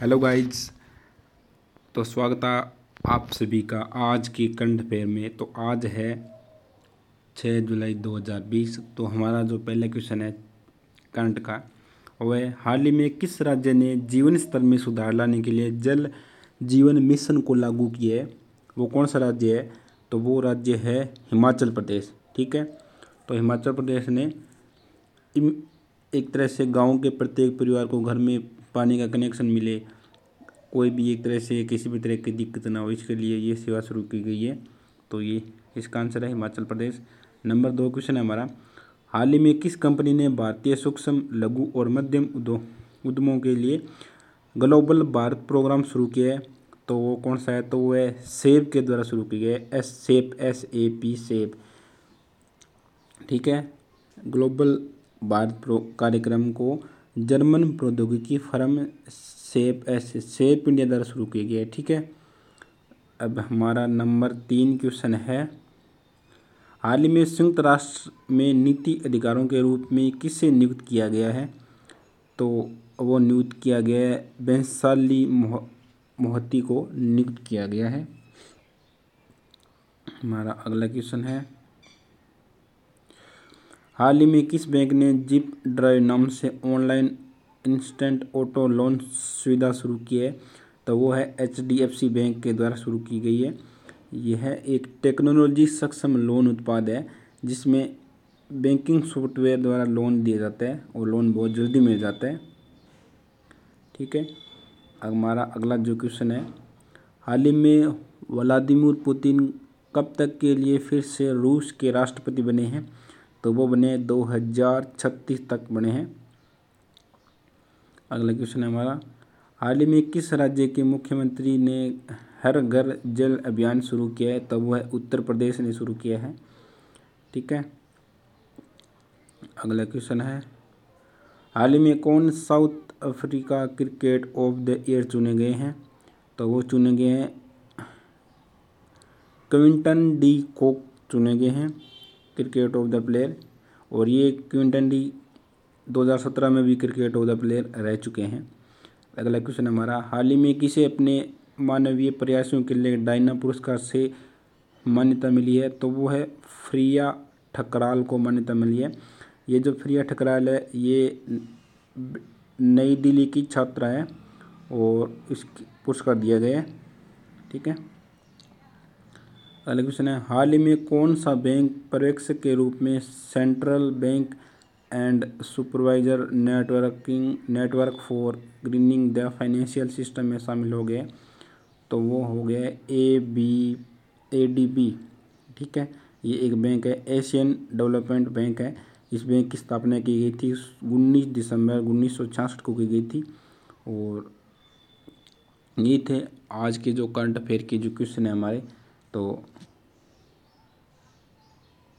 Hello guys तो स्वागत है आप सभी का आज की कंठ फेयर में। तो आज है छः जुलाई 2020 तो हमारा जो पहला क्वेश्चन है कंठ का वह हाल ही में किस राज्य ने जीवन स्तर में सुधार लाने के लिए जल जीवन मिशन को लागू किया है? वो कौन सा राज्य है? तो वो राज्य है हिमाचल प्रदेश, ठीक है? तो हिमाचल प्रदेश ने एक तरह से गाँव के प्रत्येक परिवार को घर में पानी का कनेक्शन मिले, कोई भी एक तरह से किसी भी तरह की दिक्कत ना हो, इसके लिए ये सेवा शुरू की गई है। तो ये इसका आंसर है हिमाचल प्रदेश। नंबर दो क्वेश्चन है हमारा, हाल ही में किस कंपनी ने भारतीय सूक्ष्म, लघु और मध्यम उद्यमों के लिए ग्लोबल भारत प्रोग्राम शुरू किया है? तो वो कौन सा है? तो वो है सेब के द्वारा शुरू किया है। S SAP S A P सेब। ठीक है? ग्लोबल भारत प्रो कार्यक्रम को जर्मन प्रौद्योगिकी firm SAP S SAP India द्वारा शुरू किया गया है ठीक है? अब हमारा नंबर तीन क्वेश्चन है। हाल ही में संयुक्त राष्ट्र में नीति अधिकारों के रूप में किसे नियुक्त किया गया है? तो वो नियुक्त किया गया है, बैंसाली मोहती को नियुक्त किया गया है। हमारा अगला क्वेश्चन है। हाल ही में किस बैंक ने जिप ड्राइव नाम से ऑनलाइन इंस्टेंट ऑटो लोन सुविधा शुरू की है? तो वो है H D F C bank के द्वारा शुरू की गई है। यह एक टेक्नोलॉजी सक्षम लोन उत्पाद है, जिसमें बैंकिंग सॉफ्टवेयर द्वारा लोन दिया जाता है और लोन बहुत जल्दी मिल जाता है। ठीक है हमारा अगला जो क्वेश्चन है। हाल ही में व्लादिमिर पुतिन कब तक के लिए फिर से रूस के राष्ट्रपति बने हैं? तो वो बने दो हज़ार छत्तीस तक बने हैं। अगला क्वेश्चन है हमारा। हाल ही में किस राज्य के मुख्यमंत्री ने हर घर जल अभियान शुरू किया है? तब वह उत्तर प्रदेश ने शुरू किया है। ठीक है। अगला क्वेश्चन है। हाल ही में कौन South Africa cricket of the year चुने गए हैं? तो वो चुने गए हैं। क्विंटन डी कोक चुने गए हैं। क्रिकेट ऑफ़ द प्लेयर और ये क्विंटन डी 2017 में भी क्रिकेट ऑफ़ द प्लेयर रह चुके हैं। अगला क्वेश्चन हमारा, हाल ही में किसे अपने मानवीय प्रयासों के लिए डायना पुरस्कार से मान्यता मिली है? तो वो है फ्रिया ठकराल को मान्यता मिली है। ये जो फ्रिया ठकराल है, ये नई दिल्ली की छात्रा है और इस पुरस्कार दिया गया है। ठीक है? अगला क्वेश्चन है। हाल ही में कौन सा बैंक पर्यवेक्षक के रूप में central bank and supervisor networking, network for greening the financial system में शामिल हो गए? तो वो हो गया A B, A D B. ठीक है? ये एक बैंक है, एशियन डेवलपमेंट बैंक है। इस बैंक की स्थापना की गई थी उन्नीस दिसंबर, उन्नीस सौ छियासठ को की गई थी। और ये थे आज के जो करंट अफेयर के जो क्वेश्चन है हमारे। तो